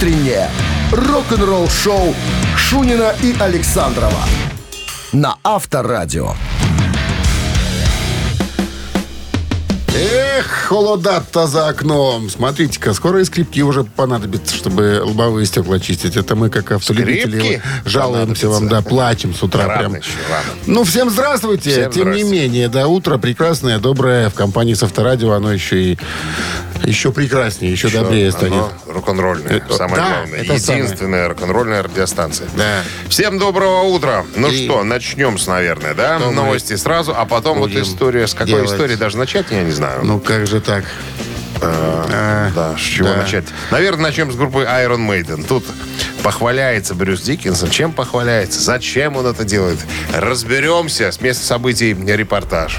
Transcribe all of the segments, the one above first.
утреннее рок-н-ролл-шоу Шунина и Александрова на Авторадио. Эх, холодат-то за окном. Смотрите-ка, скоро и скрипки уже понадобится, чтобы лобовые стекла чистить. Это мы, как автолюбители, Скрипки жалуемся вам, да, плачем с утра Рано прям. еще, рано. Ну, всем здравствуйте. Всем Тем не здрасте. менее, да, утро прекрасное, доброе. В компании с Авторадио оно еще и еще прекраснее, еще, добрее станет. Рок-н-ролльное, самое да, главное. это. Единственная рок-н-ролльная радиостанция. Да. Всем доброго утра. Ну И- что, начнем с, наверное, да? Мы Новости сразу, а потом вот история. С какой делать? истории даже начать, я не знаю. Ну, как же так? А, Да, с чего да. начать? Наверное, начнем с группы Iron Maiden. Тут похваляется Брюс Диккенсон. Чем похваляется? Зачем он это делает? Разберемся с места событий репортаж.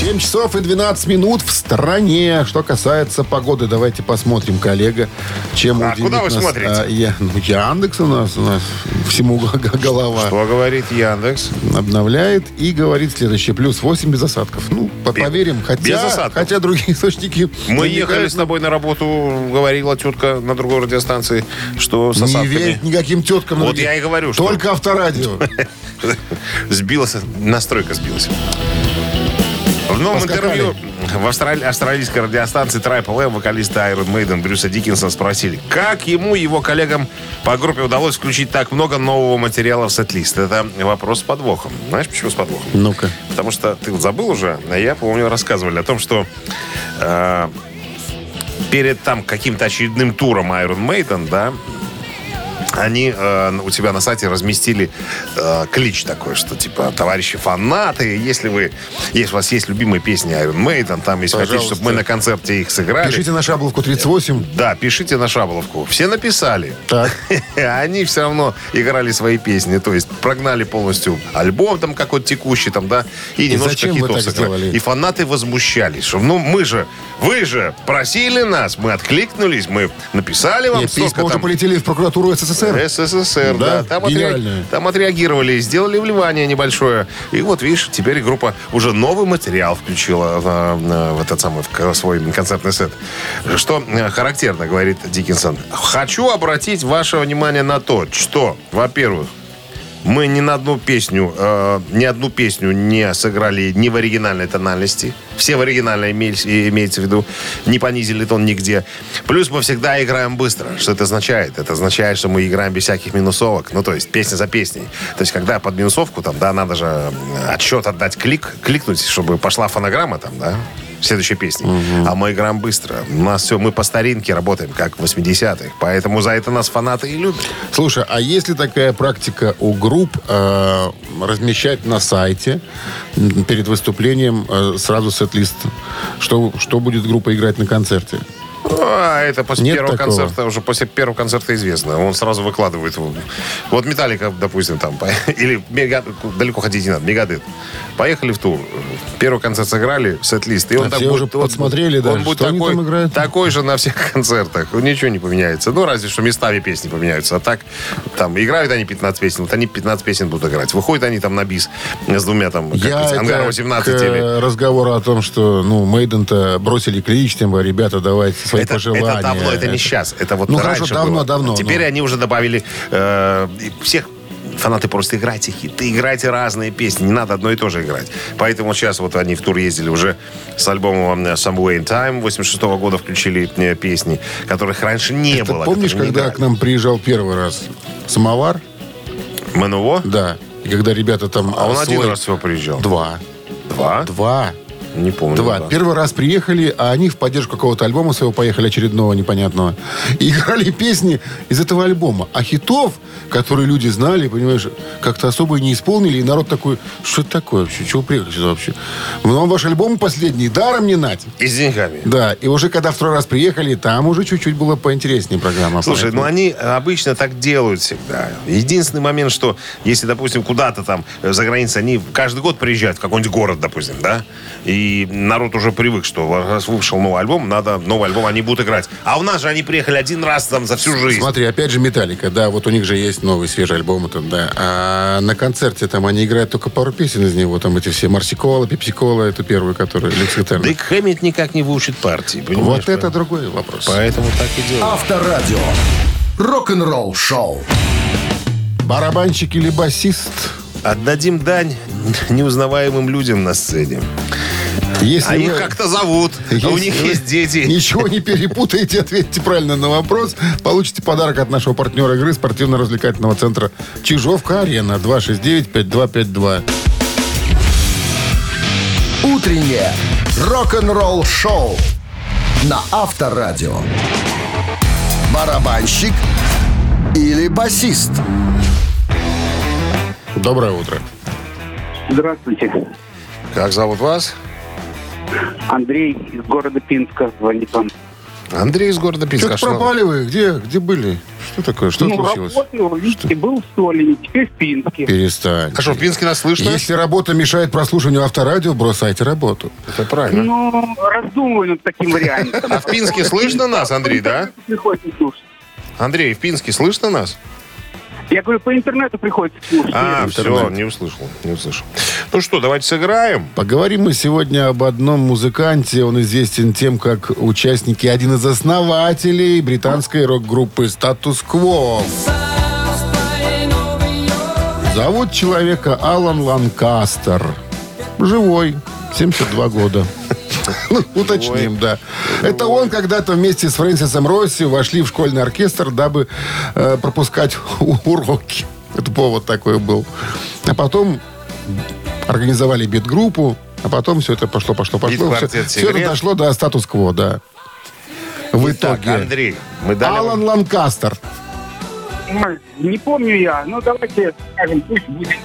7 часов и 12 минут в стране. Что касается погоды, давайте посмотрим, коллега, чем А куда вы нас, смотрите? а, я, ну, Яндекс у нас, у нас всему голова. Что говорит Яндекс? Обновляет и говорит следующее. Плюс 8 без осадков. Ну, по- поверим, хотя, без осадков. хотя другие источники... Мы ехали с на- тобой на работу, говорила тетка на другой радиостанции, что с Не осадками. верь никаким теткам. Вот я и говорю, что- Только авторадио. Сбилась, настройка сбилась. В новом Поскакали. интервью в австрали- австралийской радиостанции Triple M вокалиста Iron Maiden Брюса Диккенсона спросили, как ему и его коллегам по группе удалось включить так много нового материала в сет-лист. Это вопрос с подвохом. Знаешь, почему с подвохом? Ну-ка. Потому что ты вот забыл уже, а я помню, рассказывали о том, что э, перед там каким-то очередным туром Iron Maiden, да, они э, у тебя на сайте разместили э, клич такой, что типа товарищи фанаты, если вы, если у вас есть любимые песни Iron Maiden, там, если хотите, чтобы мы на концерте их сыграли, Пишите на шабловку 38. да, пишите на шабловку. Все написали. Так. Они все равно играли свои песни. То есть прогнали полностью альбом там какой-то текущий там, да, и, немножко зачем вы хитов сыграли. И фанаты возмущались, что ну мы же, вы же просили нас, мы откликнулись, мы написали вам Нет, письма столько уже там... полетели в прокуратуру СССР. СССР, да. Да, Там, отре- гениальные. там отреагировали, сделали вливание небольшое. И вот, видишь, теперь группа уже новый материал включила в, в- в этот самый в свой концертный сет. Что э, характерно, говорит Диккенсон. Хочу обратить ваше внимание на то, что, во-первых, мы ни на одну песню, э, ни одну песню не сыграли ни в оригинальной тональности. Все в оригинальной имеется, имеется в виду. Не понизили тон нигде. Плюс мы всегда играем быстро. Что это означает? Это означает, что мы играем без всяких минусовок. Ну, то есть песня за песней. То есть когда под минусовку, там, да, надо же отсчет отдать, клик, кликнуть, чтобы пошла фонограмма там, да, следующей песни. А мы играем быстро. У нас все, мы по старинке работаем, как в 80-х. Поэтому за это нас фанаты и любят. Слушай, а есть ли такая практика у групп э, размещать на сайте перед выступлением э, сразу сет-лист? Что, что будет группа играть на концерте? А, это после Нет первого такого? концерта, уже после первого концерта известно. Он сразу выкладывает. Вот Металлика, допустим, там, или Мега- далеко ходить не надо, Мегадет. Поехали в тур. Первый концерт сыграли, сет-лист. И он А так все будет- уже вот- подсмотрели, да, Он будет что они такой, такой же на всех концертах. Ничего не поменяется. Ну, разве что местами песни поменяются. А так, там, играют они 15 песен, вот они 15 песен будут играть. Выходят они там на бис с двумя там, как Я 18 к или... разговору о том, что ну Мейден-то бросили клич, тем ребята, давайте свои это, пожелания. это давно, это не сейчас. Это вот Ну, раньше хорошо, давно, было. давно, Теперь ну. они уже добавили э, всех фанаты просто играйте хиты, играйте разные песни, не надо одно и то же играть. Поэтому сейчас вот они в тур ездили уже с альбомом э, Somewhere in Time 86 года включили э, песни, которых раньше не Это было. помнишь, не когда играли. к нам приезжал первый раз самовар? МНО? Да. И когда ребята там... А он свой- один раз всего приезжал. Два. Два? Два. Не помню. Два. да. Первый раз приехали, а они в поддержку какого-то альбома своего поехали, очередного непонятного. И играли песни из этого альбома. А хитов, которые люди знали, понимаешь, как-то особо и не исполнили. И народ такой, что это такое вообще? Чего приехали сюда вообще? Ну, ваш альбом последний, даром не нать. И с деньгами. Да, и уже когда второй раз приехали, там уже чуть-чуть было поинтереснее программа. Слушай, ну Поэтому- они обычно так делают всегда. Единственный момент, что если, допустим, куда-то там э, за границей, они каждый год приезжают в какой-нибудь город, допустим, да, и И народ уже привык, что раз вышел новый альбом, надо новый альбом, они будут играть. А у нас же они приехали один раз там за всю жизнь. Смотри, опять же Металлика, да, вот у них же есть новый свежий альбом, там, да. А на концерте там они играют только пару песен из него, там эти все Марсикола, Пепсикола, это первый, который Лекс Гитарный. Дик Хэммит никак не выучит партии, понимаешь? Вот это другой вопрос. Поэтому так и делают. Авторадио. Рок-н-ролл шоу. Барабанщик или басист? Отдадим дань неузнаваемым людям на сцене. Если А вы- их как-то зовут, а у если них вы есть дети. Ничего не перепутаете, ответьте правильно на вопрос. Получите подарок от нашего партнера игры спортивно-развлекательного центра Чижовка-Арена 269-5252. Утреннее рок-н-ролл шоу на Авторадио. Барабанщик или басист? Доброе утро. Здравствуйте. Как зовут вас? Андрей из города Пинска звонит вам. Андрей из города Пинска. Что-то Что- пропали вы? Где, где были? Что такое? Что ну, случилось? работаю, видите, был в Солине, теперь в Пинске. Перестань. А что, в Пинске нас слышно? Если работа мешает прослушиванию авторадио, бросайте работу. Это правильно. Ну, раздумываю над таким вариантом. А в Пинске слышно нас, Андрей, да? Андрей, в Пинске слышно нас? Я говорю, по интернету приходится слушать. А, все, не услышал, не услышал. Ну что, давайте сыграем. Поговорим мы сегодня об одном музыканте. Он известен тем, как участники, один из основателей британской рок-группы «Статус Кво». Зовут человека Алан Ланкастер. Живой, 72 года. Ну, уточним, да. Это он когда-то вместе с Фрэнсисом Росси вошли в школьный оркестр, дабы э, пропускать уроки. Это повод такой был. А потом организовали бит-группу, а потом все это пошло, пошло, пошло. Бит-квартет Все, это дошло до статус-кво, да. В Итак, итоге. Андрей, мы дали вам- Алан Ланкастер. Не помню я. Ну, давайте скажем, пусть будет.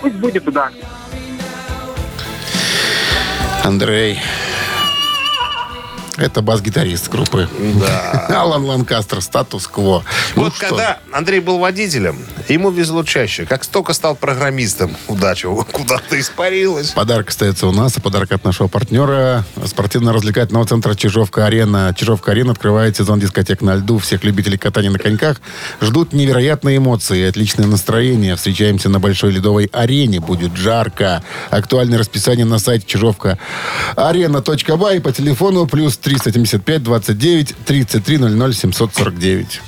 Пусть будет, да. Андрей. Это бас-гитарист группы. Да. Алан Ланкастер, статус-кво. Ну Вот что, когда Андрей был водителем, ему везло чаще. Как столько стал программистом, удача куда-то испарилась. Подарок остается у нас, а подарок от нашего партнера спортивно-развлекательного центра Чижовка-Арена. Чижовка-Арена открывает сезон дискотек на льду. Всех любителей катания на коньках ждут невероятные эмоции и отличное настроение. Встречаемся на Большой Ледовой арене. Будет жарко. Актуальное расписание на сайте Чижовка арена.бай по телефону плюс 375 29 33 00 749.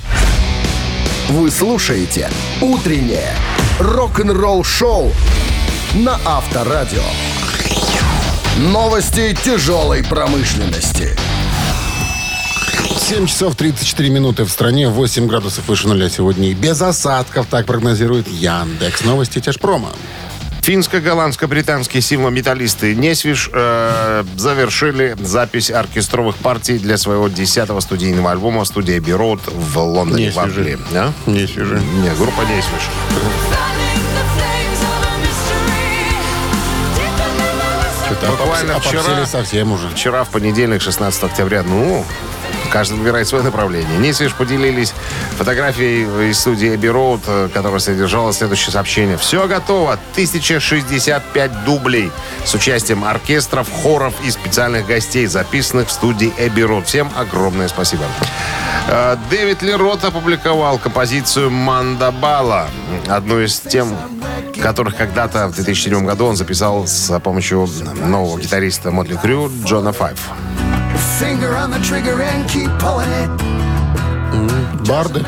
Вы слушаете «Утреннее рок-н-ролл-шоу» на Авторадио. Новости тяжелой промышленности. 7 часов 34 минуты в стране, 8 градусов выше нуля сегодня. И без осадков, так прогнозирует Яндекс. Новости Тяжпрома. Финско-голландско-британские символ-металлисты Несвиш э, завершили запись оркестровых партий для своего десятого студийного альбома студия Бирот в Лондоне, в Несвижи. Англии. А? Не свежи. Не, группа Несвиш. Буквально вчера- совсем уже. Вчера, в понедельник, 16 октября, ну, каждый выбирает свое направление. Несвиш поделились фотографией из студии Abbey Road, э, которая содержала следующее сообщение. Все готово. 1065 дублей с участием оркестров, хоров и специальных гостей, записанных в студии Abbey Road. Всем огромное спасибо. Э, Дэвид Лерот опубликовал композицию «Мандабала», одну из тем, которых когда-то в 2007 году он записал с помощью нового гитариста Мотли Крю Джона Файв. Барды.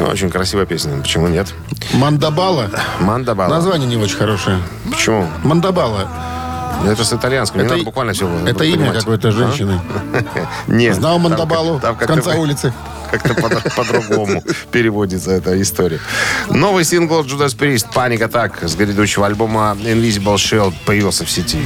Ну, очень красивая песня. Почему нет? Мандабала. Мандабала. Название не очень хорошее. Почему? Мандабала. Это с итальянского. Не Это надо и- буквально все Это имя какой-то женщины. Нет. Знал Мандабалу там в конце улицы. Как-то по- по-другому переводится эта история. Новый сингл Judas Priest «Panic Attack» с грядущего альбома Invisible Shield появился в сети.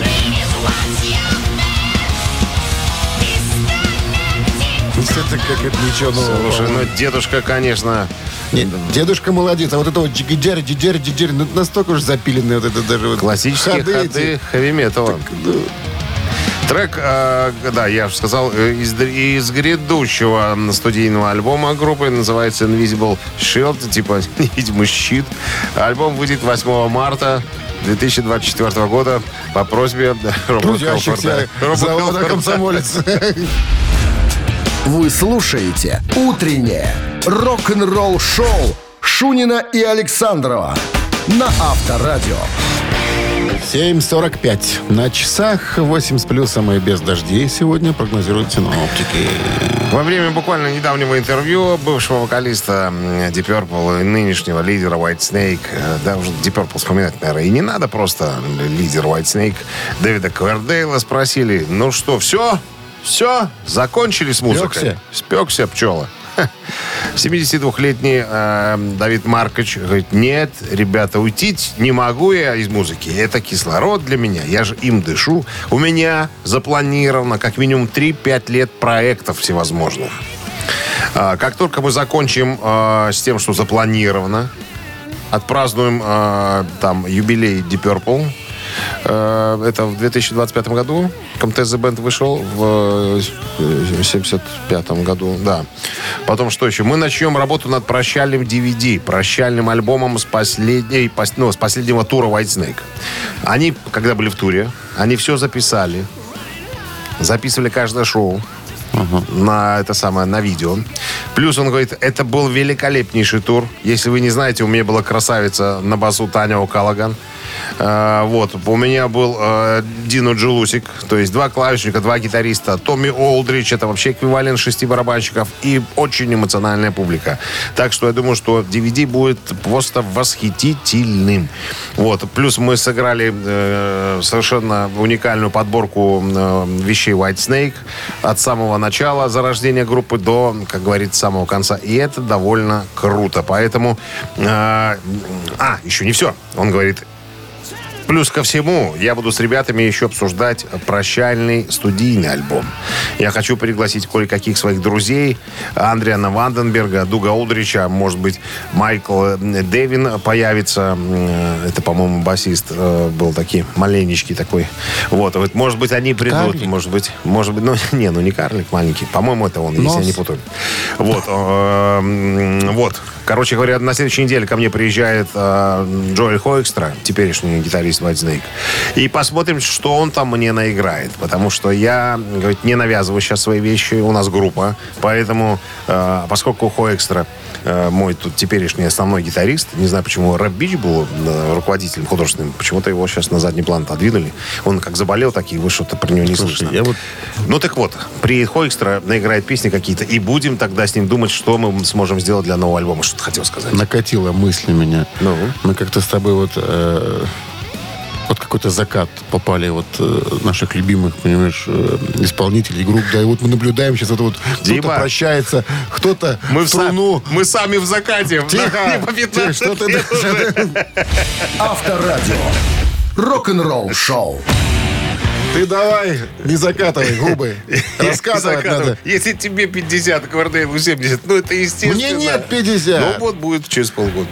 Это как это ничего нового. Слушай, ну дедушка, конечно, Нет, дедушка молодец, а вот это вот джигиджер, джиджер, джиджер, ну настолько уж запиленное вот это даже вот классические ходы, эти. хэви-металла. ну, Трек, э, да, я же сказал, э, из, из грядущего студийного альбома группы называется Invisible Shield, типа невидимый щит. Альбом выйдет 8 марта. 2024 года по просьбе завода «Комсомолец». Вы слушаете «Утреннее рок-н-ролл-шоу» Шунина и Александрова на Авторадио. 7.45 на часах, 8 с плюсом и без дождей сегодня прогнозируют синоптики. Во время буквально недавнего интервью бывшего вокалиста Deep Purple и нынешнего лидера White Snake, э, да, уже Deep Purple вспоминать, наверное, и не надо просто лидер White Snake, Дэвида Квердейла спросили, ну что, все? Все? Закончили с музыкой? Спекся пчела. Ха. 72-летний э, Давид Маркович говорит, нет, ребята, уйти не могу я из музыки. Это кислород для меня, я же им дышу. У меня запланировано как минимум 3-5 лет проектов всевозможных. А, Как только мы закончим э, с тем, что запланировано, отпразднуем э, там юбилей Deep Purple. Э, это в 2025 году. Comtesse Band вышел в э, 75 году, да. Потом что еще? Мы начнем работу над прощальным DVD, прощальным альбомом с, последней, пос- ну, с последнего тура White Snake. Они, когда были в туре, они все записали, записывали каждое шоу на это самое, на видео. Плюс он говорит, это был великолепнейший тур. Если вы не знаете, у меня была красавица на басу Таня О'Каллаган. Э, вот, у меня был э, Дино Джелусик, то есть два клавишника, два гитариста. Томми Олдрич, это вообще эквивалент шести барабанщиков. И очень эмоциональная публика. Так что я думаю, что DVD будет просто восхитительным. Вот, плюс мы сыграли э, совершенно уникальную подборку э, вещей White Snake от самого начала зарождения группы до, как говорится, самого конца. И это довольно круто. Поэтому... э, а, еще не все. Он говорит, Плюс ко всему, я буду с ребятами еще обсуждать прощальный студийный альбом. Я хочу пригласить кое-каких своих друзей. Андриана Ванденберга, Дуга Олдрича, может быть, Майкл э, Дэвин появится. М, Это, по-моему, басист э, был такой, маленечкий такой. Вот, вот, может быть, они придут. Карлик? Может быть, может быть, ну, не, ну не карлик маленький. По-моему, это он, если Нос. я не путаю. Вот, э, вот. Короче говоря, на следующей неделе ко мне приезжает э, Джоэль Хоэкстра, теперешний гитарист White Snake. И посмотрим, что он там мне наиграет. Потому что я, говорит, не навязываю сейчас свои вещи. У нас группа. Поэтому, э, поскольку Хоэкстра мой тут теперешний основной гитарист, не знаю, почему Рэп Бич был э, руководителем художественным, почему-то его сейчас на задний план отодвинули. Он как заболел, так и вы что-то про него не слышно. я вот- Ну так вот, приедет Хоэкстра, наиграет песни какие-то, и будем тогда с ним думать, что мы сможем сделать для нового альбома. Что ты хотел сказать? Накатила мысль меня. Ну? Мы как-то с тобой вот... э, под какой-то закат попали вот э, наших любимых, понимаешь, э, исполнителей групп. Да, и вот мы наблюдаем сейчас это вот кто-то прощается, кто-то Мы, в труну. мы сами в закате. Тихо! По 15 Тихо, что ты- лет уже. Авторадио. Рок-н-ролл-шоу. Ты давай, не закатывай губы. Раскатывать надо. Если тебе 50, Квардейлу 70, ну это естественно. Мне нет 50. Ну вот будет через полгода.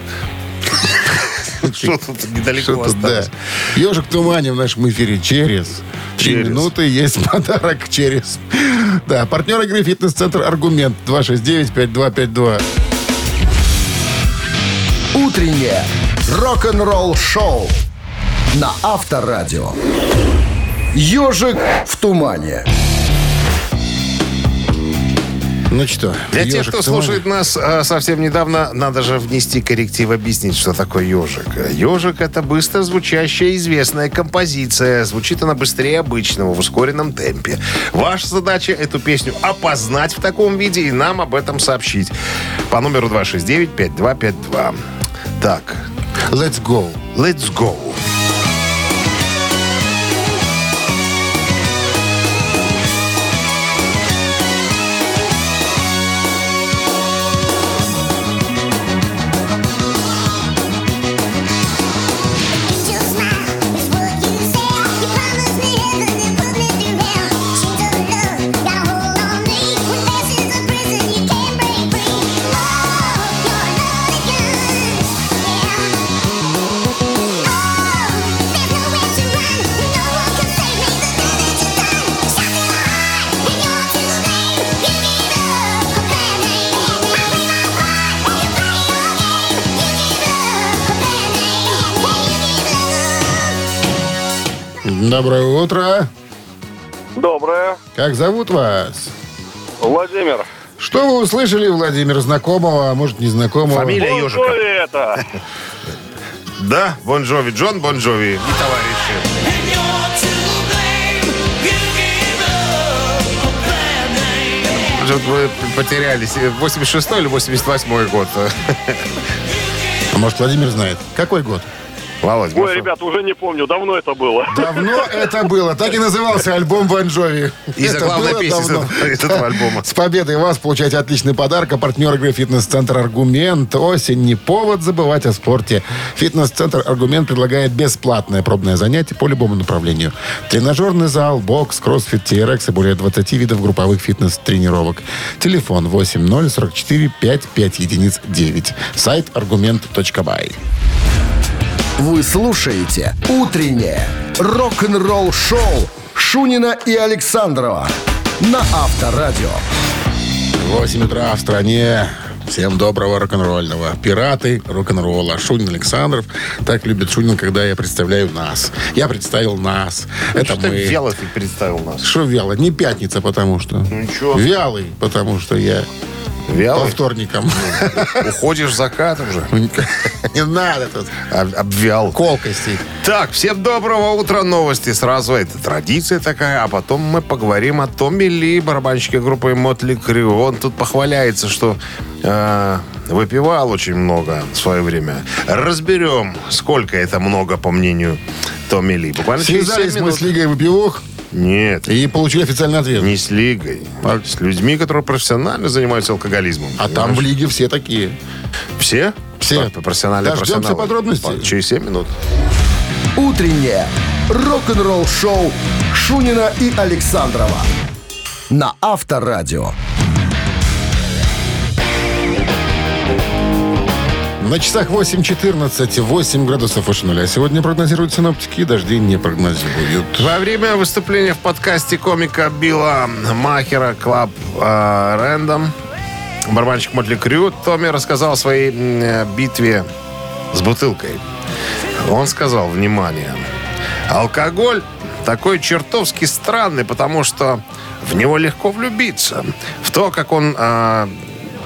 Что тут недалеко Что-то, да. осталось. Ежик в тумане в нашем эфире через три Через. минуты. Есть подарок через. Да, партнер игры «Фитнес-центр Аргумент» 269-5252. Утреннее рок-н-ролл-шоу на Авторадио. Ежик в тумане. Ну что, Для тех, «Ежик кто в тумане». слушает нас а, совсем недавно, надо же внести корректив, объяснить, что такое ежик. Ежик — это быстро звучащая известная композиция. Звучит она быстрее обычного, в ускоренном темпе. Ваша задача — эту песню опознать в таком виде и нам об этом сообщить. По номеру 269-5252. Так, Let's go. let's go. Утро. Доброе. Как зовут вас? Владимир. Что вы услышали, Владимир, знакомого, а может, незнакомого? Фамилия Бон ежика. Джови это. Да, Бон Джови, Джон Бон Джови и товарищи. Что-то вы потерялись. 86 или 88 год? А может, Владимир знает. Какой год? Володь, Ой, ребята, уже не помню, давно это было. Давно это было. Так и назывался альбом Бон Джови. И Это заглавная было песня давно. этого- из этого альбома. С победой вас получаете отличный подарок. А партнер игры «Фитнес-центр Аргумент». Осень не повод забывать о спорте. «Фитнес-центр Аргумент» предлагает бесплатное пробное занятие по любому направлению. Тренажерный зал, бокс, кроссфит, TRX и более 20 видов групповых фитнес-тренировок. Телефон 8044 55 единиц 9. Сайт аргумент.бай. Вы слушаете «Утреннее рок-н-ролл-шоу» Шунина и Александрова на Авторадио. 8 утра в стране. Всем доброго рок-н-ролльного. Пираты рок-н-ролла. Шунин Александров. Так любит Шунин, когда я представляю нас. Я представил нас. Это что ты мы. вяло ты представил нас? Что вяло? Не пятница, потому что. ничего. Вялый, потому что я по Вялый? вторникам. Уходишь в закат уже? Не надо тут Об- Обвял. колкостей. Так, всем доброго утра. Новости сразу. Это традиция такая. А потом мы поговорим о Томми Ли, барабанщике группы Мотли Крю. Он тут похваляется, что э, выпивал очень много в свое время. Разберем, сколько это много, по мнению Томми Ли. Буквально Связались 7 мы с Лигой Выпивок Нет, и получили официальный ответ. не с Лигой. а С людьми, которые профессионально занимаются алкоголизмом. А там в Понимаешь? Лиге все такие. Все? Все. Так, профессиональные Дождемся профессионалы. подробностей. Через 7 минут. «Утреннее рок-н-ролл-шоу» Шунина и Александрова на Авторадио. На часах 8.14, 8 градусов выше нуля. Сегодня прогнозируют синоптики, дожди не прогнозируют. Во время выступления в подкасте комика Билла Махера «Club э, Рэндом» барабанщик Мотли Крю Томми рассказал о своей битве с бутылкой. Он сказал, внимание, алкоголь такой чертовски странный, потому что в него легко влюбиться. В то, как он э,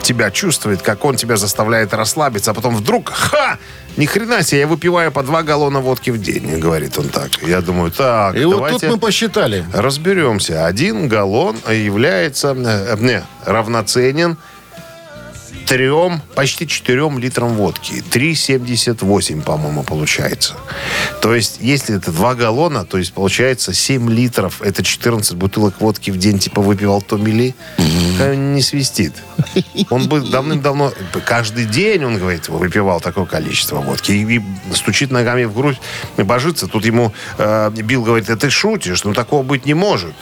тебя чувствует, как он тебя заставляет расслабиться, а потом вдруг, ха, ни хрена себе, я выпиваю по два галлона водки в день, говорит он так. Я думаю, так, И вот тут мы посчитали. Разберемся. Один галлон является э, не, равноценен трем, почти четырем литрам водки. 3,78, по-моему, получается. То есть, если это два галлона, то есть, получается 7 литров. Это 14 бутылок водки в день, типа, выпивал Томми Ли. Э, Не свистит. Он бы давным-давно, каждый день, он говорит, выпивал такое количество водки. И, и стучит ногами в грудь, и божится. Тут ему э, Билл говорит, да ты шутишь, ну такого быть не может.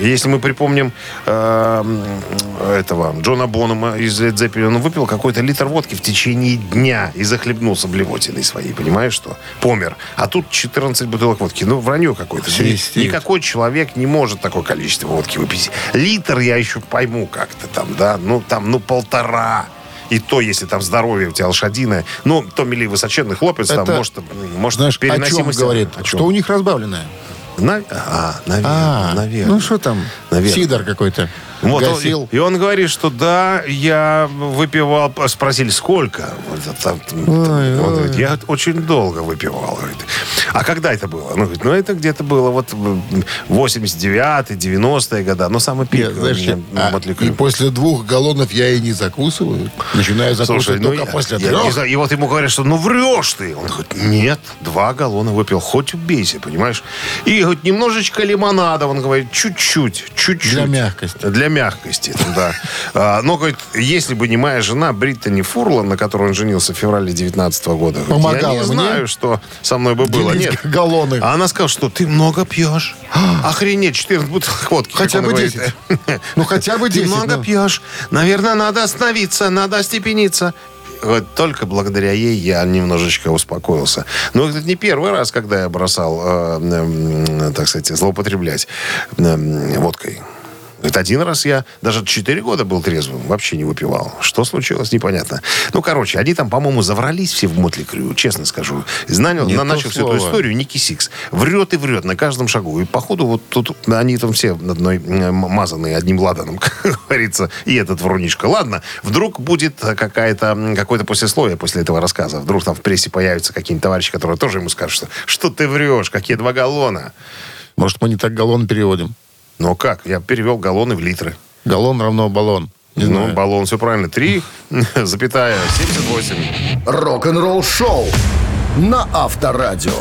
Если мы припомним э, этого Джона Бонома из Led Zeppelin, он выпил какой-то литр водки в течение дня и захлебнулся блевотиной своей, понимаешь что? Помер. А тут 14 бутылок водки. Ну, вранье какое-то. Никакой человек не может такое количество водки выпить. Литр я еще пойму как-то там, да? Ну, там, ну, полтора. И то, если там здоровье у тебя лошадиное. Ну, Томми Ли высоченный хлопец, там, Это, может, может Знаешь, о чем переносимость- говорит? О чем? Что у них разбавленное. На- А, наверное, А, наверное. ну что там? Наверное. Сидор какой-то. Вот, он- Гасил. и он говорит, что да, я выпивал, спросили, сколько? Вот это там, Ой, он ой. говорит, я очень долго выпивал. Говорит. А когда это было? Ну, говорит, ну это где-то было вот 89-й, 90-е года, но самый пик. Нет, знаешь, меня а, и после двух галлонов я и не закусываю. Начинаю закусывать Слушай, ну, только я- после я трех. знаю, и вот ему говорят, что ну врешь ты. Он говорит, нет, два галлона выпил, хоть убейся, понимаешь? И говорит, немножечко лимонада, он говорит, чуть-чуть, чуть-чуть. Для мягкости. Для мягкости, да. А, Но, говорит, если бы не моя жена Бриттани Фурлан, на которой он женился в феврале 19 года, Помогала я не мне знаю, что со мной бы было. Нет. галлоны. А она сказала, что ты много пьешь. Охренеть, 14 бутылок водки. Хотя бы говорит. 10. Ну, хотя бы Ты 10. много ну. пьешь. Наверное, надо остановиться, надо остепениться. Вот только благодаря ей я немножечко успокоился. Но это не первый раз, когда я бросал, э, м, так сказать, злоупотреблять э, водкой. Это один раз я даже 4 года был трезвым, вообще не выпивал. Что случилось, непонятно. Ну, короче, они там, по-моему, заврались все в Мотли Крю, честно скажу. Знанял, Не на, начал всю эту историю Ники Сикс. Врет и врет на каждом шагу. И, походу, вот тут они там все одной мазанные одним ладаном, как говорится, и этот врунишка. Ладно, вдруг будет какая-то, какое-то послесловие после этого рассказа. Вдруг там в прессе появятся какие-нибудь товарищи, которые тоже ему скажут, что, что ты врешь, какие два галлона. Может, мы не так галлон переводим? Но как? Я перевел галлоны в литры. Галлон равно баллон. Не ну, знаю. баллон, все правильно. 3, запятая, 78. Рок-н-ролл шоу на Авторадио.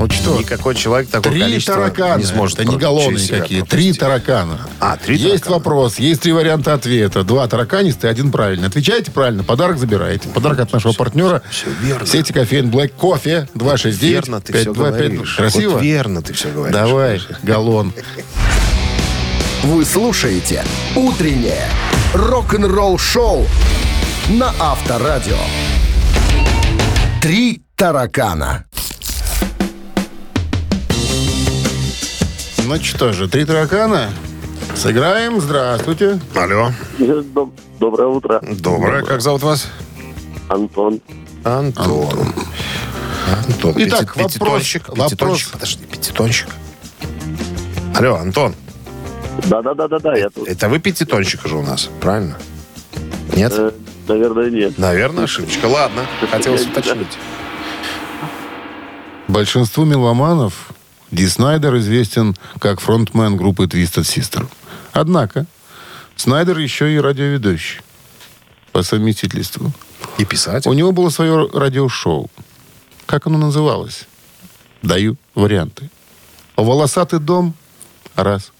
Ну что? Никакой человек такое Три таракана. не сможет Это не галлоны никакие. Три таракана. А, три Есть таракана. вопрос, есть три варианта ответа. Два тараканистые, один правильный. Отвечаете правильно, подарок забираете. Подарок от нашего партнера. всё верно. Сети кофеин Black Кофе 269 Верно ты все 525. говоришь. Красиво? Вот верно ты все говоришь. Давай, галлон. Вы слушаете «Утреннее рок-н-ролл-шоу» на Авторадио. «Три таракана». Ну что же, три таракана. Сыграем. Здравствуйте. Алло. Доб- Доброе утро, Доброе. Как зовут вас? Антон. Антон. Антон. Итак, Пяти- пятитонщик. вопрос- Пятитонщик. вопрос. Подожди, пятитонщик. Алло, Антон. Да-да-да-да-да, я тут. Это вы пятитонщик уже у нас, правильно? Нет? Э, наверное, нет. Наверное, ошибочка. Ладно, хотелось уточнить. Большинству меломанов Ди Снайдер известен как фронтмен группы Twisted Sister. Однако, Снайдер еще и радиоведущий по совместительству. И писать. У него было свое радиошоу. Как оно называлось? Даю варианты. «Волосатый дом» — раз.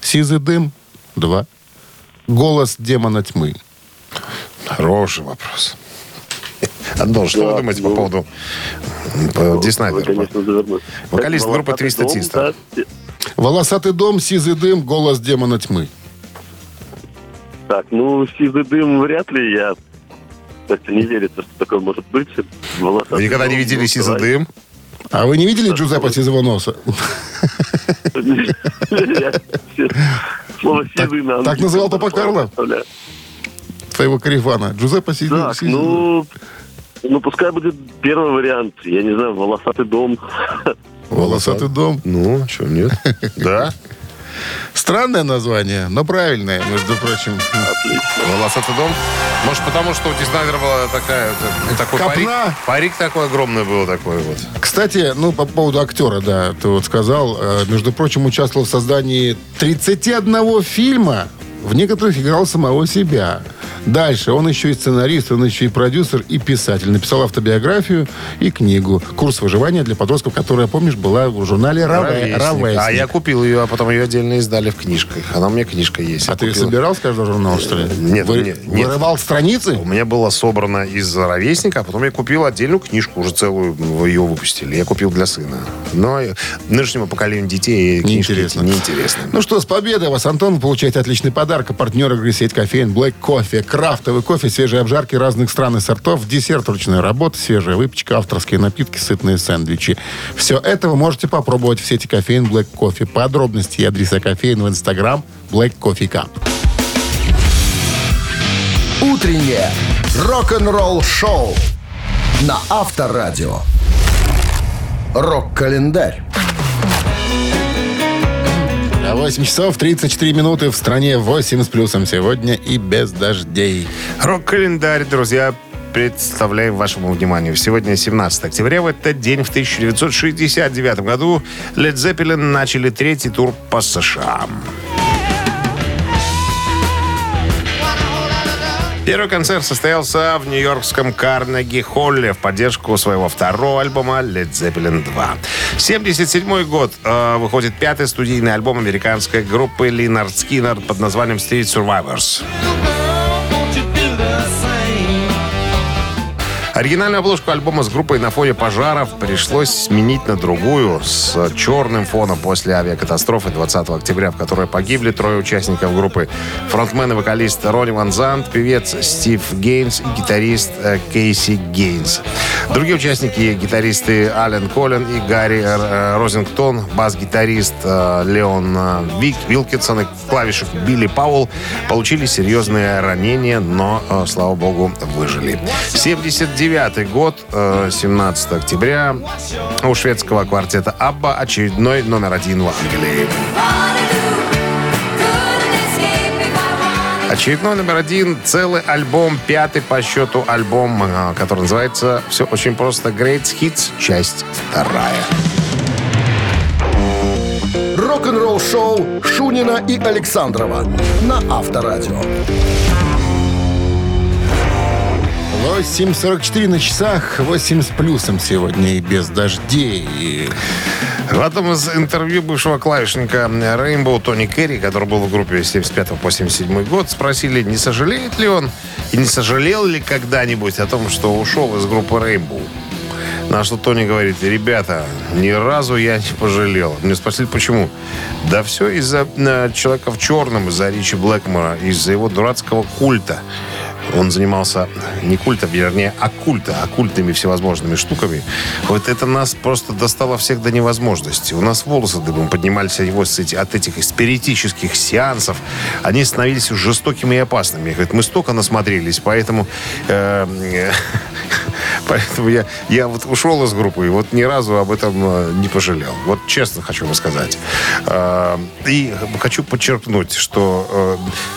«Сизый дым» — два. «Голос демона тьмы». Хороший вопрос. Антон, что Да, вы думаете по ну, поводу по Ди Вы, Снайдера? конечно, завернули. Вокалист группы «Волосатый Twisted дом», Sister. да? «Волосатый дом», «Сизый дым», «Голос демона тьмы». Так, ну, сизый дым вряд ли я... Это не верится, что такое может быть. Волосатый Вы никогда не дом, видели ну, сизый давай. дым? А вы не видели Джузеппе Сизого носа? Слово сизый на так называл папа Карло? Твоего карифана. Джузеппе Сизый. Так, ну... Ну, пускай будет первый вариант. Я не знаю, волосатый дом. «Волосатый дом». Ну, что, нет? Да? Странное название, но правильное, между прочим. Волосатый дом? Может, потому что у Ди Снайдера была такая, это, такой Копна. парик, парик такой огромный был такой вот. Кстати, ну, по поводу актера, да, ты вот сказал, э, между прочим, участвовал в создании 31 фильма, в некоторых играл самого себя. Дальше, он еще и сценарист, он еще и продюсер, и писатель. Написал автобиографию и книгу «Курс выживания для подростков», которая, помнишь, была в журнале «Раве- Ровесник. «Ровесник». А я купил ее, а потом ее отдельно издали в книжках. Она у меня книжка есть. А ты купил. собирал с каждого журнала, что ли? Нет, Вы- нет, нет. Вырывал страницы? У меня было собрано из ровесника, а потом я купил отдельную книжку, уже целую, ее выпустили. Я купил для сына. Но э, нынешнему поколению детей Неинтересно. эти неинтересны. Ну что, с победой вас, Антон. Вы получаете отличный подарок. А партнер игры сеть кофеин Black Кофе. Крафтовый кофе, свежие обжарки разных стран и сортов, десерт ручной работы, свежая выпечка, авторские напитки, сытные сэндвичи. Все это вы можете попробовать в сети кофеин Black Кофе. Подробности и адреса кофеин в инстаграм Black Coffee Cup. «Утреннее рок-н-ролл-шоу» на Авторадио. Рок-календарь. 8 часов 34 минуты в стране 8 с плюсом сегодня и без дождей. Рок-календарь, друзья, представляем вашему вниманию. Сегодня 17 октября. В этот день, в 1969 году, Led Zeppelin начали третий тур по США. Первый концерт состоялся в нью-йоркском Карнеги-Холле в поддержку своего второго альбома Led Zeppelin 2. 77 год э, выходит пятый студийный альбом американской группы Линард Скиннер под названием Street Survivors. Оригинальную обложку альбома с группой на фоне пожаров пришлось сменить на другую с черным фоном после авиакатастрофы 20 октября, в которой погибли трое участников группы. Фронтмен и вокалист Ронни Ван Зант, певец Стив Гейнс и гитарист э, Кейси Гейнс. Другие участники, гитаристы Ален Коллин и Гарри э, Розингтон, бас-гитарист э, Леон Вик, Вилкинсон и клавишек Билли Пауэлл получили серьезные ранения, но, слава богу, выжили. 79 год, э, 17 октября, у шведского квартета Абба очередной номер один в Англии. Очередной номер один, целый альбом, пятый по счету альбом, э, который называется «Все очень просто. Great Hits. Часть вторая». Рок-н-ролл шоу Шунина и Александрова на Авторадио. 8.44 на часах, 8 с плюсом сегодня и без дождей. В одном из интервью бывшего клавишника Rainbow Тони Керри, который был в группе с 75 по 77 год, спросили, не сожалеет ли он и не сожалел ли когда-нибудь о том, что ушел из группы Rainbow. На что Тони говорит, ребята, ни разу я не пожалел. Мне спросили, почему. Да все из-за э, человека в черном, из-за Ричи Блэкмора, из-за его дурацкого культа. Он занимался не культом, вернее, оккульта, оккультными всевозможными штуками. Вот это нас просто достало всех до невозможности. У нас волосы дыбом поднимались от, его, от этих спиритических сеансов. Они становились жестокими и опасными. Говорит, мы столько насмотрелись, поэтому... э, Поэтому я, я вот ушел из группы и вот ни разу об этом э, не пожалел. Вот честно хочу вам сказать. Э, И хочу подчеркнуть, что э,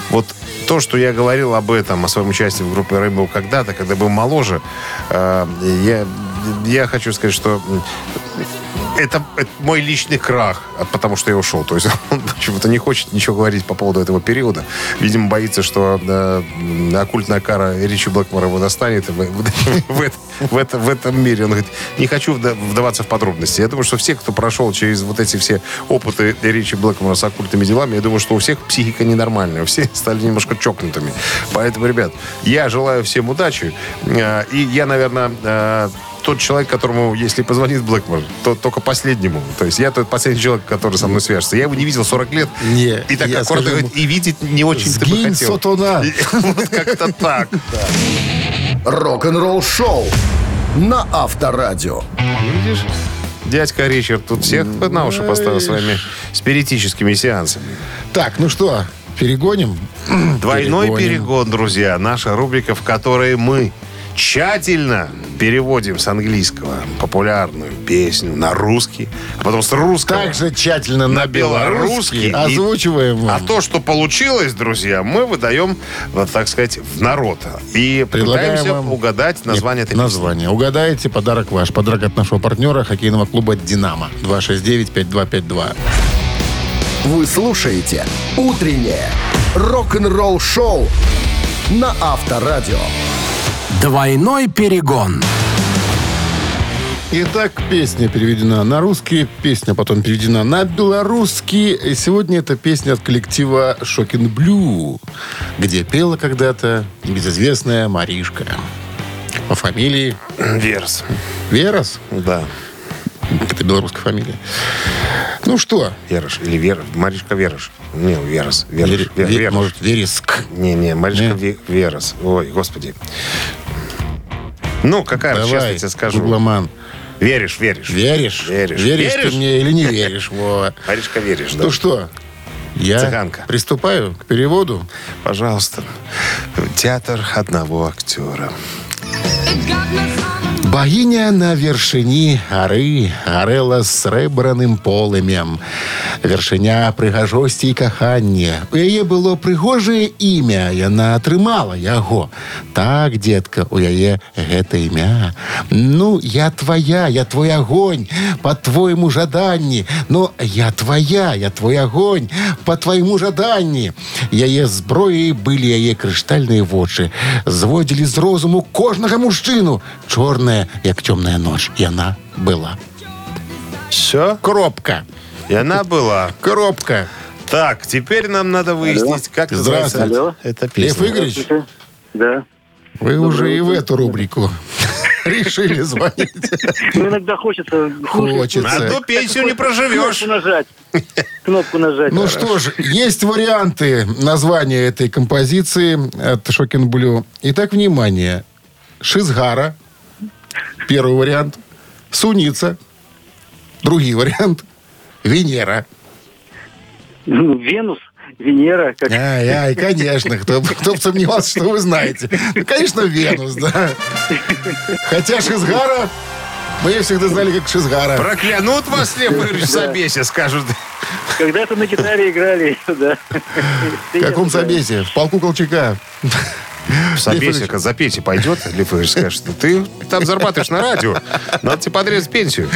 вот то, что я говорил об этом, о своем участии в группе Rainbow когда-то, когда был моложе, я, я хочу сказать, что это, это мой личный крах, а потому что я ушел. То есть он почему-то не хочет ничего говорить по поводу этого периода. Видимо, боится, что э, оккультная кара Ричи Блэкмора его достанет в, в- в это- в это- в этом мире. Он говорит, не хочу вда- вдаваться в подробности. Я думаю, что все, кто прошел через вот эти все опыты Ричи Блэкмора с оккультными делами, я думаю, что у всех психика ненормальная. Все стали немножко чокнутыми. Поэтому, ребят, я желаю всем удачи. Э, И я, наверное, э, тот человек, которому, если позвонит Блэкмор, то только последнему. То есть я тот последний человек, который со мной свяжется. Я его не видел 40 лет. Не, и так аккуратно говорит, и видеть не очень ты бы хотел. сатана! И Вот как-то так. Рок-н-ролл шоу на Авторадио. Видишь? Дядька Ричард тут всех на уши поставил своими спиритическими сеансами. Так, ну что, перегоним? Двойной Перегоним. перегон, друзья. Наша рубрика, в которой мы тщательно переводим с английского популярную песню на русский, а потом с русского Также тщательно на, на белорусский белорусский. И- озвучиваем А вам. то, что получилось, друзья, мы выдаем, вот так сказать, в народ. И Предлагаем пытаемся вам угадать название Нет, этой песни. название. Угадаете, подарок ваш. Подарок от нашего партнера хоккейного клуба «Динамо». 269-5252. Вы слушаете «Утреннее рок-н-ролл-шоу» на Авторадио. Двойной перегон. Итак, песня переведена на русский, песня потом переведена на белорусский. И сегодня это песня от коллектива Шокин Блю, где пела когда-то небезызвестная Маришка. По фамилии Верс. Верос. Да. Это белорусская фамилия. Ну что, Верыш. Или Вера. Маришка Верыш. Не, Верос. Верыш. Вер- Вер- Вер- Верыш. может, Вереск. Не, не, Маришка Не. Ве- Верос. Ой, господи. Ну, какая, честно Давай, тебе скажу. Гугломан. Веришь, веришь. Веришь? Веришь. Веришь, Веришь? ты мне или не веришь, Вова? Маришка веришь, да. Ну что, я Цыганка. приступаю к переводу. Пожалуйста. Театр одного актера. Богиня на вершині гори гарела срэбраным полымем. Вершыня прыгажосці і кахання. У яе было прыгожае імя, яна атрымала яго. Так, детка, у яе гэта імя. Ну, я твоя, я твой огонь, по твоему жаданні. Но я твоя, я твой огонь, по твоему жаданні. Яе зброяй былі яе крыштальныя вочы. Зводзілі з розуму кожнага мужчыну. Чорная, як цёмная ноч. Яна была. Все? Кропка. И она была. Кропка. Так, теперь нам надо выяснить, как называется Здравствуйте. Алло. эта Лев песня. Игоревич, Да. вы уже и в эту рубрику решили звонить. Ну, иногда хочется... Хочется. На одну пенсию не проживешь. Кнопку нажать. Кнопку нажать. Ну что ж, есть варианты названия этой композиции от Шокин Блю. Итак, внимание. Шизгара. Первый вариант. Суница. Другой вариант. Венера. Ну, Венус, Венера, как... Ай, ай, конечно. Кто, кто бы сомневался, что вы знаете. Ну, конечно, Венус, да. Хотя Шизгара... Мы ее всегда знали как Шизгара. Проклянут вас, Лев Игоревич, в собесе, скажут. Когда-то на гитаре играли, да. В каком собесе? В полку Колчака. Как запейте пойдет, Лев Игоревич скажет, ты там зарабатываешь на радио, надо тебе подрезать пенсию.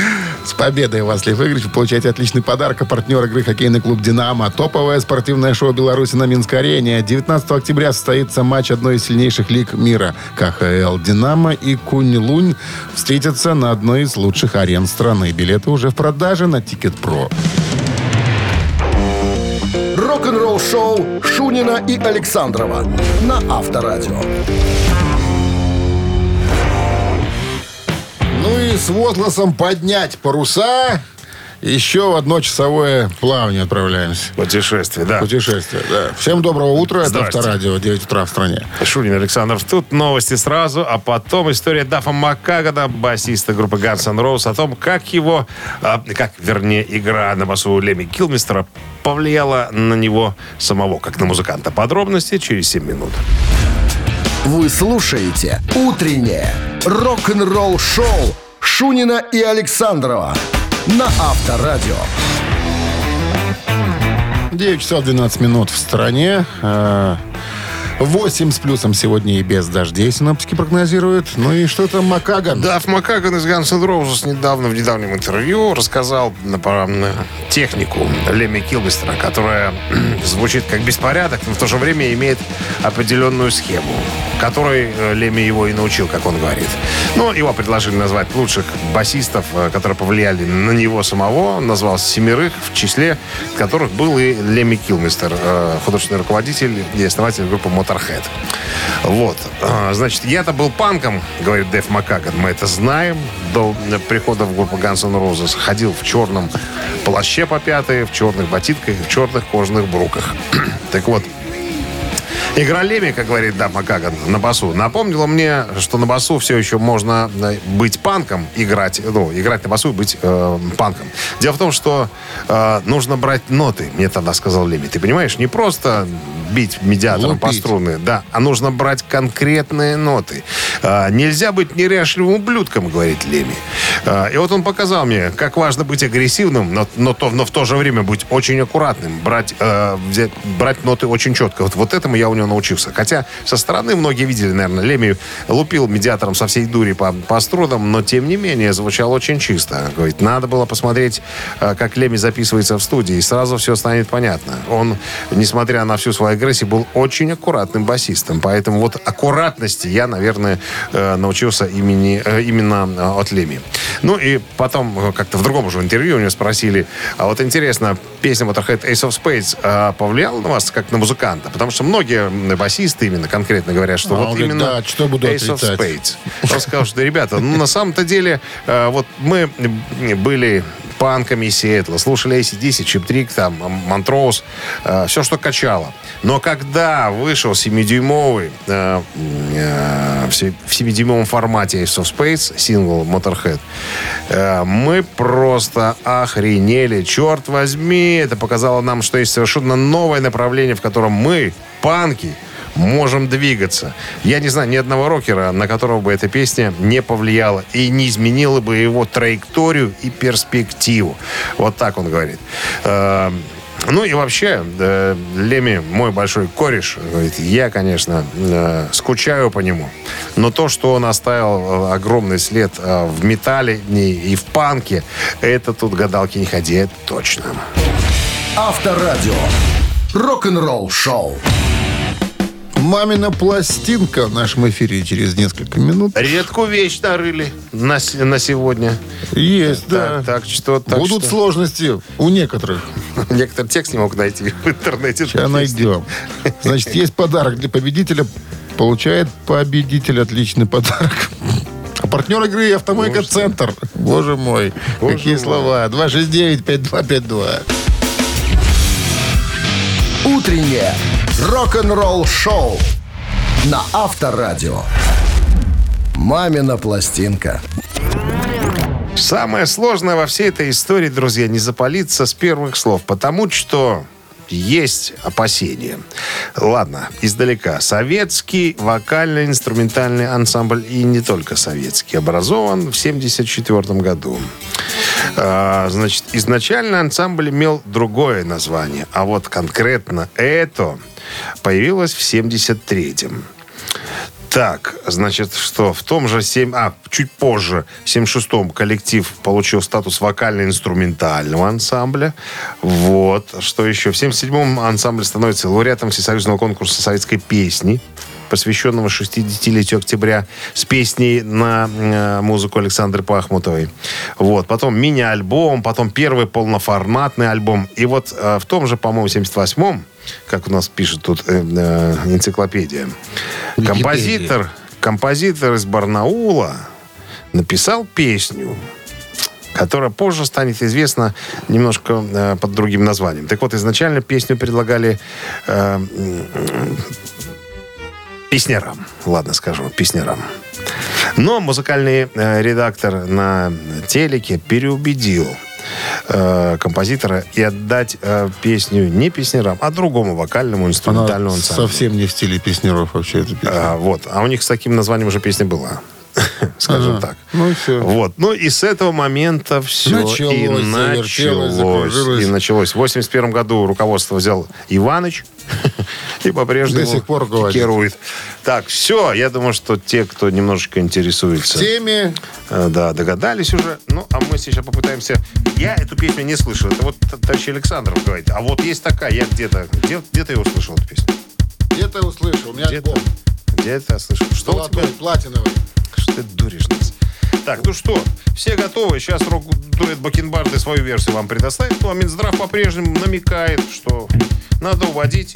С победой вас, Лев Игоревич. Вы получаете отличный подарок. А партнер игры хоккейный клуб «Динамо». Топовое спортивное шоу Беларуси на Минской арене. 19 октября состоится матч одной из сильнейших лиг мира. КХЛ «Динамо» и «Кунь-Лунь» встретятся на одной из лучших арен страны. Билеты уже в продаже на Тикет.Про. Рок-н-ролл шоу Шунина и Александрова на Авторадио. Ну и с возгласом поднять паруса. Еще в одно часовое плавание отправляемся. Путешествие, да. Путешествие, да. Всем доброго утра. Это. Авторадио, 9 утра в стране. Шунин Александров. Тут новости сразу, а потом история Дафа Маккагана, басиста группы Guns N' Roses, о том, как его, а, как, вернее, игра на басу Леми Килмистера повлияла на него самого, как на музыканта. Подробности через 7 минут. Вы слушаете «Утреннее рок-н-ролл-шоу» Шунина и Александрова на Авторадио. 9 часов 12 минут в стране. Э, 8 с плюсом сегодня и без дождей синоптики прогнозируют. Ну и что там Макаган? Даф Маккаган из Guns N' Roses недавно в недавнем интервью рассказал на- про технику Леми Килмистера, которая звучит как беспорядок, но в то же время имеет определенную схему, которой э, Леми его и научил, как он говорит. Ну, его предложили назвать лучших басистов, э, которые повлияли на него самого. Назвал семерых, в числе которых был и Леми Килмистер, э, художественный руководитель и основатель группы Motorhead. Вот. А, Значит, я-то был панком, говорит Дэв Маккаган. Мы это знаем. До прихода в группу Guns N' Roses ходил в черном плаще по пятые, в черных ботинках в черных кожаных бруках. так вот, Игра Леми, как говорит Дав Макаган, на басу, напомнила мне, что на басу все еще можно э, быть панком, играть, ну, играть на басу и быть э, панком. Дело в том, что э, нужно брать ноты, мне тогда сказал Леми. Ты понимаешь, не просто бить медиатором по Лупить. струны, да, а нужно брать конкретные ноты. Э, нельзя быть неряшливым ублюдком, говорит Леми. Э, и вот он показал мне, как важно быть агрессивным, но, но, то, но в то же время быть очень аккуратным, брать, э, взять- брать ноты очень четко. Вот, вот этому я у него научился. Хотя со стороны многие видели, наверное, Леми лупил медиатором со всей дури по, по струнам, но тем не менее звучал очень чисто. Говорит, надо было посмотреть, э, как Леми записывается в студии, и сразу все станет понятно. Он, несмотря на всю свою агрессию, был очень аккуратным басистом. Поэтому вот аккуратности я, наверное, э, научился имени, э, именно от Леми. Ну и потом как-то в другом уже интервью у него спросили, а вот интересно, песня Motorhead Ace of Spades э, повлияла на вас как на музыканта? Потому что многие басисты именно конкретно говорят, что А вот говорит, именно да, что буду Ace of отрицать. Spades. Он сказал, что, ребята, ну на самом-то деле, э, вот мы м, были панками из Сиэтла, слушали ACDC, Чип Трик, там, Монтроуз, все, что качало. Но когда вышел 7-дюймовый, э, э, в се- в 7-дюймовом формате Ace of Spades, сингл Motorhead, э, мы просто охренели. Черт возьми, это показало нам, что есть совершенно новое направление, в котором мы, панки, можем двигаться. Я не знаю ни одного рокера, на которого бы эта песня не повлияла и не изменила бы его траекторию и перспективу. Вот так он говорит. Э, Ну и вообще, э, Леми мой большой кореш. Говорит, я, конечно, э, скучаю по нему. Но то, что он оставил э, огромный след э, в металле и в панке, это тут гадалки не ходи, точно. Авторадио. Рок-н-ролл шоу. Мамина пластинка в нашем эфире через несколько минут. Редкую вещь нарыли на, на сегодня. Есть, да. Так, так что... так Будут что- сложности у некоторых. Некоторые текст не мог найти в интернете. Сейчас найдем. Значит, есть подарок для победителя. Получает победитель отличный подарок. А Партнер игры «Автомойка Центр». Боже мой, какие слова. 269-5252. Утреннее рок-н-ролл-шоу на Авторадио. «Мамина пластинка». Самое сложное во всей этой истории, друзья, не запалиться с первых слов, потому что есть опасения. Ладно, издалека. Советский вокально-инструментальный ансамбль, и не только советский, образован в 1974 году. А, значит, изначально ансамбль имел другое название, а вот конкретно это появилось в 1973 так, значит, что в том же 7... А, чуть позже, в 76-м коллектив получил статус вокально-инструментального ансамбля. Вот. Что еще? В 77-м ансамбль становится лауреатом Всесоюзного конкурса советской песни посвященного 60-летию октября, с песней на э, музыку Александры Пахмутовой. Вот. Потом мини-альбом, потом первый полноформатный альбом. И вот э, в том же, по-моему, 78-м, как у нас пишет тут э, э, энциклопедия, композитор, композитор из Барнаула написал песню, которая позже станет известна немножко э, под другим названием. Так вот, изначально песню предлагали э, м, песнярам. Ладно, скажу, песнярам. Но музыкальный э, редактор на телеке переубедил э, композитора и отдать э, песню не песнярам, а другому вокальному Она инструментальному ансамблю. совсем не в стиле песнеров вообще эта песня. А, вот. А у них с таким названием уже песня была. Скажем Ага. так. Ну и всё. Вот. Ну и с этого момента все Началось, и началось. И началось. В 81 году руководство взял Иваныч и по-прежнему До сих пор пикирует. Так, все. Я думаю, что те, кто немножечко В интересуется, теме э, да, догадались уже. Ну, а мы сейчас попытаемся... Я эту песню не слышал. Это вот товарищ Александров говорит. А вот есть такая, я где-то... Где, где-то я услышал эту песню? где-то услышал. У меня Где-то. альбом Где-то я слышал. Что у тебя? золотой, платиновый. Что ты дуришь нас? Так, ну что, все готовы. Сейчас рок-дуэт Бакенбарды свою версию вам предоставит. Ну, а Минздрав по-прежнему намекает, что надо уводить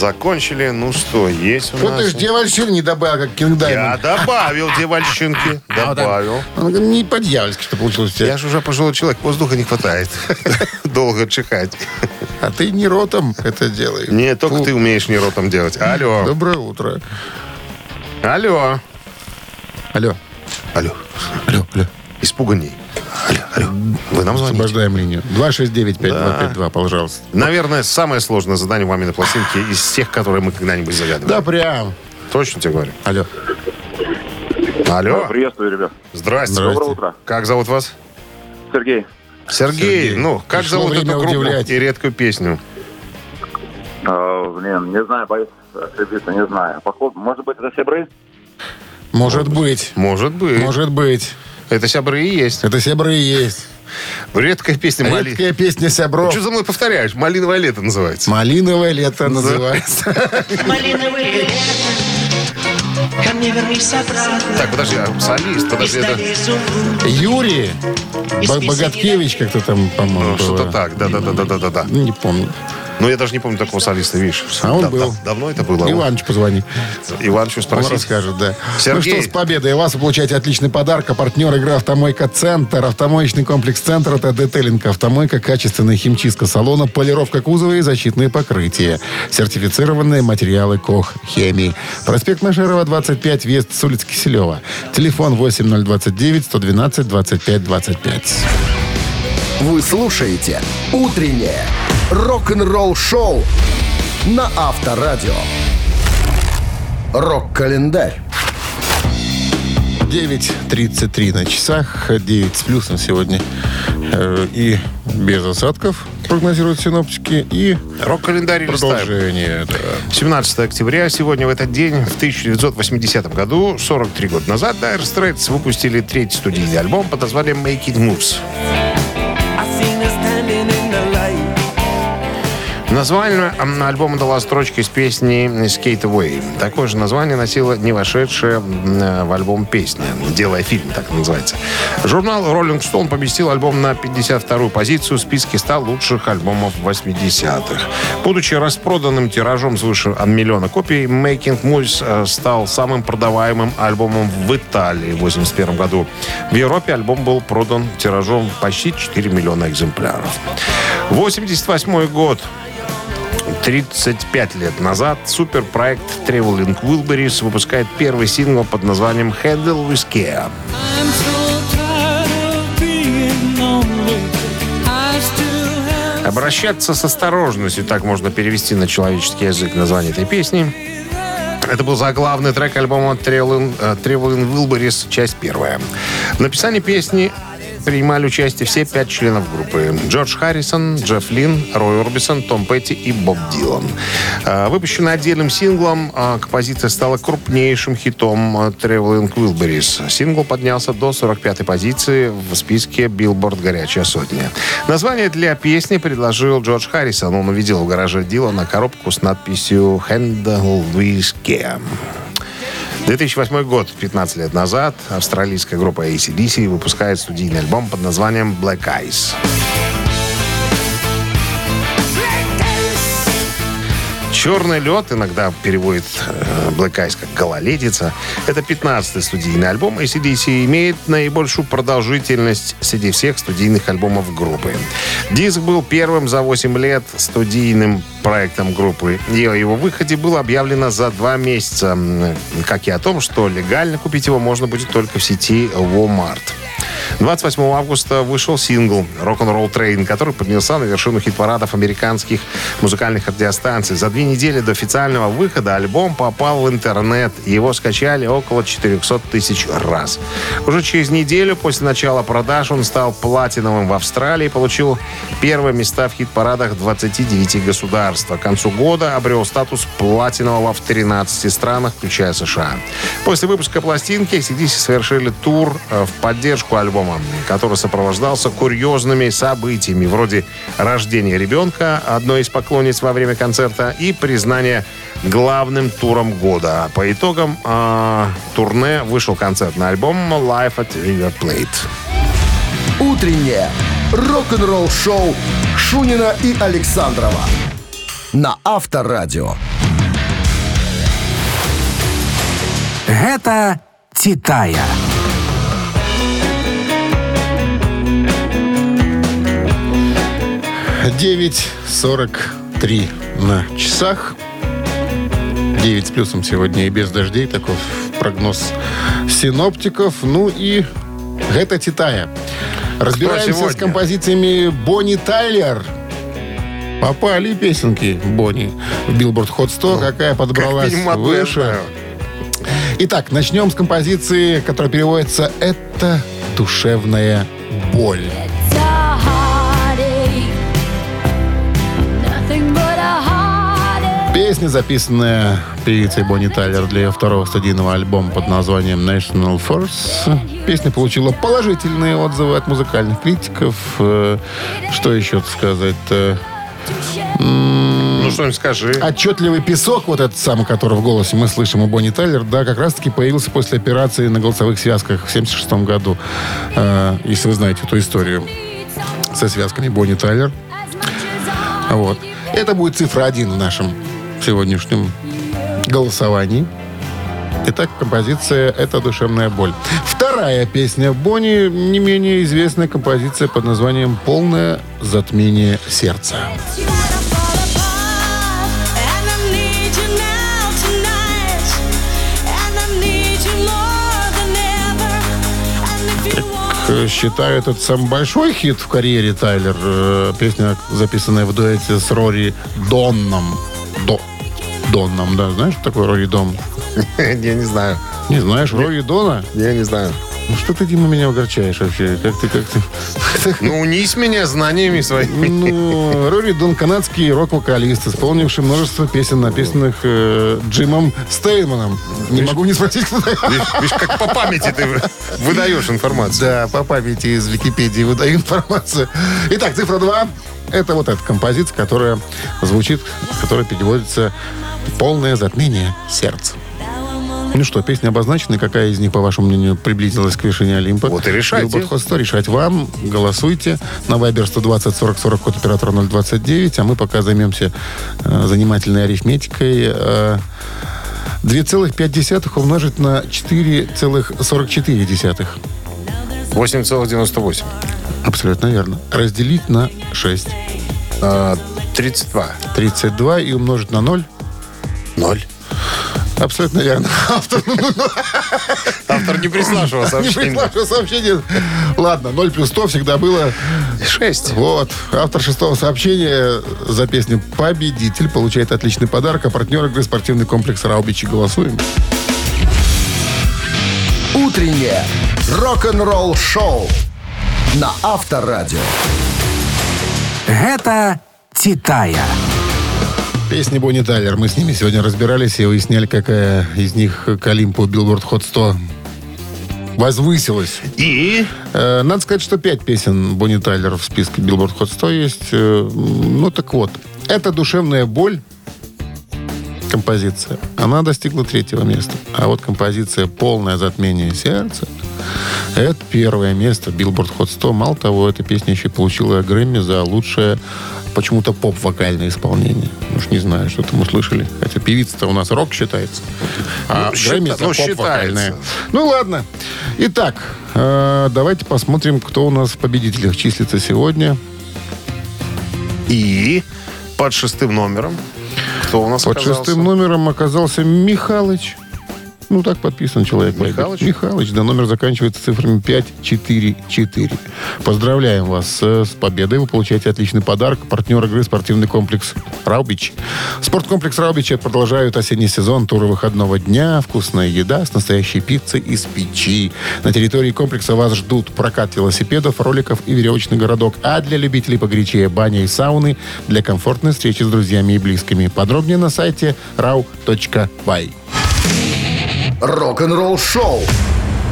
Закончили. Ну что, есть у Вот ты нас... ж девальщин не добавил, как Кинг Я добавил девальщинки. Добавил. Он говорит, Не по-дьявольски что получилось. Я же уже пожилой человек, воздуха не хватает. Долго чихать. А ты не ротом это делай. Не, только ты умеешь не ротом делать. Алло. Доброе утро. Алло. Алло. Алло. Алло, алло. Испуганней. Алло. Вы нам звоните? Освобождаем линию. 269-5252, пожалуйста. Наверное, самое сложное задание в маминой пластинке из всех, которые мы когда-нибудь загадывали. Да, прям. Точно тебе говорю. Алло. Алло. Приветствую, ребят. Здрасте. Здрасте. Доброе утро. Как зовут вас? Сергей. Сергей. Сергей. Ну, как Пришло зовут эту группу удивлять. и редкую песню? Э, блин, не знаю, боюсь ошибиться, не знаю. Походу, может быть, это Себры? Может быть. Может быть. Может быть. Это сябры и есть. Это себры и есть. Редкая песня Мали. Редкая песня сябров. Что за мной повторяешь? Малиновое лето называется. Малиновое лето называется. Малиновое лето, ко мне вернись обратно. Так, подожди, а солист, подожди, это. Юрий Бо- Богаткевич как-то там, по-моему, ну, что-то так, да-да-да-да-да-да. Ну, Не помню. Ну, я даже не помню такого солиста, видишь. А он Да- был. да- давно это было. Иваныч, позвони. Ивановичу Он спросить. расскажет, да. Сергей. Ну что, с победой вас вы получаете отличный подарок. А партнер игры «Автомойка Центр». Автомоечный комплекс «Центр» — это детейлинг «Автомойка», качественная химчистка салона, полировка кузова и защитные покрытия. Сертифицированные материалы КОХ «Хемии». Проспект Машерова, 25, Вест, с улицы Киселева. Телефон 8029 112 25 25. Вы слушаете «Утреннее рок-н-ролл-шоу» на Авторадио. Рок-календарь. 9.33 на часах, 9 с плюсом сегодня. Э, И без осадков, прогнозируют синоптики, и Рок-календарь продолжение. да. 17 октября, сегодня в этот день, в 1980 году, 43 года назад, Dire Straits выпустили третий студийный альбом под названием «Making Moves». Название альбома дала строчка из песни «Skate Away». Такое же название носила не вошедшая м, в альбом песня «Делая фильм», так называется. Журнал Rolling Stone поместил альбом на 52-ю позицию в списке 100 лучших альбомов 80-х. Будучи распроданным тиражом свыше миллиона копий, «Making Moves» э, стал самым продаваемым альбомом в Италии в 81 году. В Европе альбом был продан тиражом почти 4 миллиона экземпляров. 88 год. 35 лет назад суперпроект Traveling Wilburys выпускает первый сингл под названием Handle with Care. Обращаться с осторожностью, так можно перевести на человеческий язык название этой песни. Это был заглавный трек альбома Traveling, э, Wilburys, часть первая. В написании песни принимали участие все пять членов группы. Джордж Харрисон, Джефф Лин, Рой Орбисон, Том Петти и Боб Дилан. Э, Выпущенная отдельным синглом, э, композиция стала крупнейшим хитом Traveling Wilburys. Сингл поднялся до 45-й позиции в списке Billboard «Горячая сотня». Название для песни предложил Джордж Харрисон. Он увидел в гараже Дилана коробку с надписью «Handle with Care». 2008 год, 15 лет назад, австралийская группа ACDC выпускает студийный альбом под названием Black Eyes. «Черный лед» иногда переводит э, Black Eyes как «гололедица». Это 15-й студийный альбом ACDC имеет наибольшую продолжительность среди всех студийных альбомов группы. Диск был первым за 8 лет студийным проектом группы. И о его выходе было объявлено за два месяца, как и о том, что легально купить его можно будет только в сети Walmart. 28 августа вышел сингл «Rock'n'Roll Train», который поднялся на вершину хит-парадов американских музыкальных радиостанций. За две недели до официального выхода альбом попал в интернет. Его скачали около 400 тысяч раз. Уже через неделю после начала продаж он стал платиновым в Австралии и получил первые места в хит-парадах 29 государств. К концу года обрел статус платинового в 13 странах, включая США. После выпуска пластинки ACDC совершили тур э, в поддержку альбома, который сопровождался курьезными событиями, вроде рождения ребенка одной из поклонниц во время концерта и признания главным туром года. По итогам э, турне вышел концертный альбом «Live at River Plate». Утреннее рок-н-ролл-шоу Шунина и Александрова на Авторадио. Гэта «Титая». Девять сорок три на часах. 9 с плюсом сегодня и без дождей. Таков прогноз синоптиков. Ну и это Титая. Разбираемся с композициями Бонни Тайлер. Попали песенки Бонни в Billboard Hot 100. Какая подобралась я выше. Итак, начнем с композиции, которая переводится «Это душевная боль». Песня, записанная певицей Бонни Тайлер для второго студийного альбома под названием National Force. Песня получила положительные отзывы от музыкальных критиков. Э, Что еще сказать-то? Ну, что-нибудь скажи. Отчетливый песок, вот этот самый, который в голосе мы слышим у Бонни Тайлер, да, как раз-таки появился после операции на голосовых связках в 76 году. Э, если вы знаете эту историю со связками Бонни Тайлер. Вот. Это будет цифра один в нашем сегодняшнем голосовании. Итак, композиция «Это душевная боль». Вторая песня Бонни, не менее известная композиция под названием «Полное затмение сердца». Э, Считаю, этот самый большой хит в карьере Тайлер. Э, Песня, записанная в дуэте с Рори Донном. До... Донном, да. Знаешь, что такое Рори Дон? Я не знаю. Не знаешь Рори Дона? Я не знаю. Ну что ты, Дима, меня угорчаешь вообще? Как ты, как ты... Ну, унись меня знаниями своими. Ну, Рори Дон канадский рок-вокалист, исполнивший множество песен, написанных э, Джимом Стейнманом. Не могу не спросить, кто. Видишь, видишь, как по памяти ты выдаешь информацию. Да, по памяти из Википедии выдаю информацию. Итак, цифра 2. Это вот эта композиция, которая звучит, которая переводится «Полное затмение сердца». Ну что, песня обозначена. Какая из них, по вашему мнению, приблизилась к вершине Олимпа? Вот и решайте. Billboard Hot 100 решать вам. Голосуйте. На Viber 120 40 40 код оператора 029. А мы пока займемся э, занимательной арифметикой. Э, 2,5 умножить на 4,44. 8,98. Абсолютно верно. Разделить на 6. А, 32. 32 и умножить на 0. Ноль. Абсолютно верно. Автор Автор не прислал не сообщение. прислал что сообщение. Ладно, 0 плюс 100 всегда было. Шесть. Вот. Автор шестого сообщения за песню «Победитель» получает отличный подарок. А партнер игры спортивный комплекс «Раубичи». Голосуем. Утреннее рок-н-ролл-шоу на Авторадио. Гэта «Титая». Песни Бонни Тайлер. Мы с ними сегодня разбирались и выясняли, какая из них к Олимпу Billboard Hot 100 возвысилась. И Э, Надо сказать, что пять песен Бонни Тайлер в списке Billboard Hot 100 есть. Э, Ну так вот, это душевная боль композиция. Она достигла третьего места. А вот композиция «Полное затмение сердца» это первое место Billboard Hot 100. Мало того, эта песня еще получила Грэмми за лучшее почему-то поп-вокальное исполнение. Уж не знаю, что там услышали. Хотя певица-то у нас рок считается. А Ну, Грэмми счита- ну, поп-вокальное. Ну ладно. Итак, э, давайте посмотрим, кто у нас в победителях числится сегодня. И под шестым номером. Кто у нас Под оказался? шестым номером оказался Михалыч. Ну, так подписан человек. Михалыч? Михалыч, да, номер заканчивается цифрами 544. Поздравляем вас э, с победой. Вы получаете отличный подарок. Партнер игры спортивный комплекс «Раубич». Спорткомплекс «Раубич» продолжают осенний сезон туры выходного дня. Вкусная еда с настоящей пиццей из печи. На территории комплекса вас ждут прокат велосипедов, роликов и веревочный городок. А для любителей погорячее баня и сауны для комфортной встречи с друзьями и близкими. Подробнее на сайте rau.by. Рок-н-ролл-шоу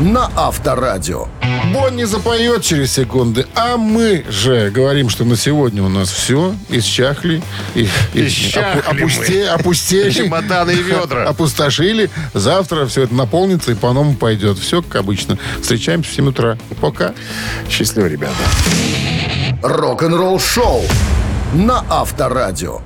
на Авторадио. Бонни запоет через секунды, а мы же говорим, что на сегодня у нас все, исчахли, и, и Исчахли опу- опусте- мы. опустели, Чемоданы и ведра. опустошили. Завтра все это наполнится и по-новому пойдет. Все как обычно. Встречаемся в 7 утра. Пока. Счастливо, ребята. Рок-н-ролл-шоу на Авторадио.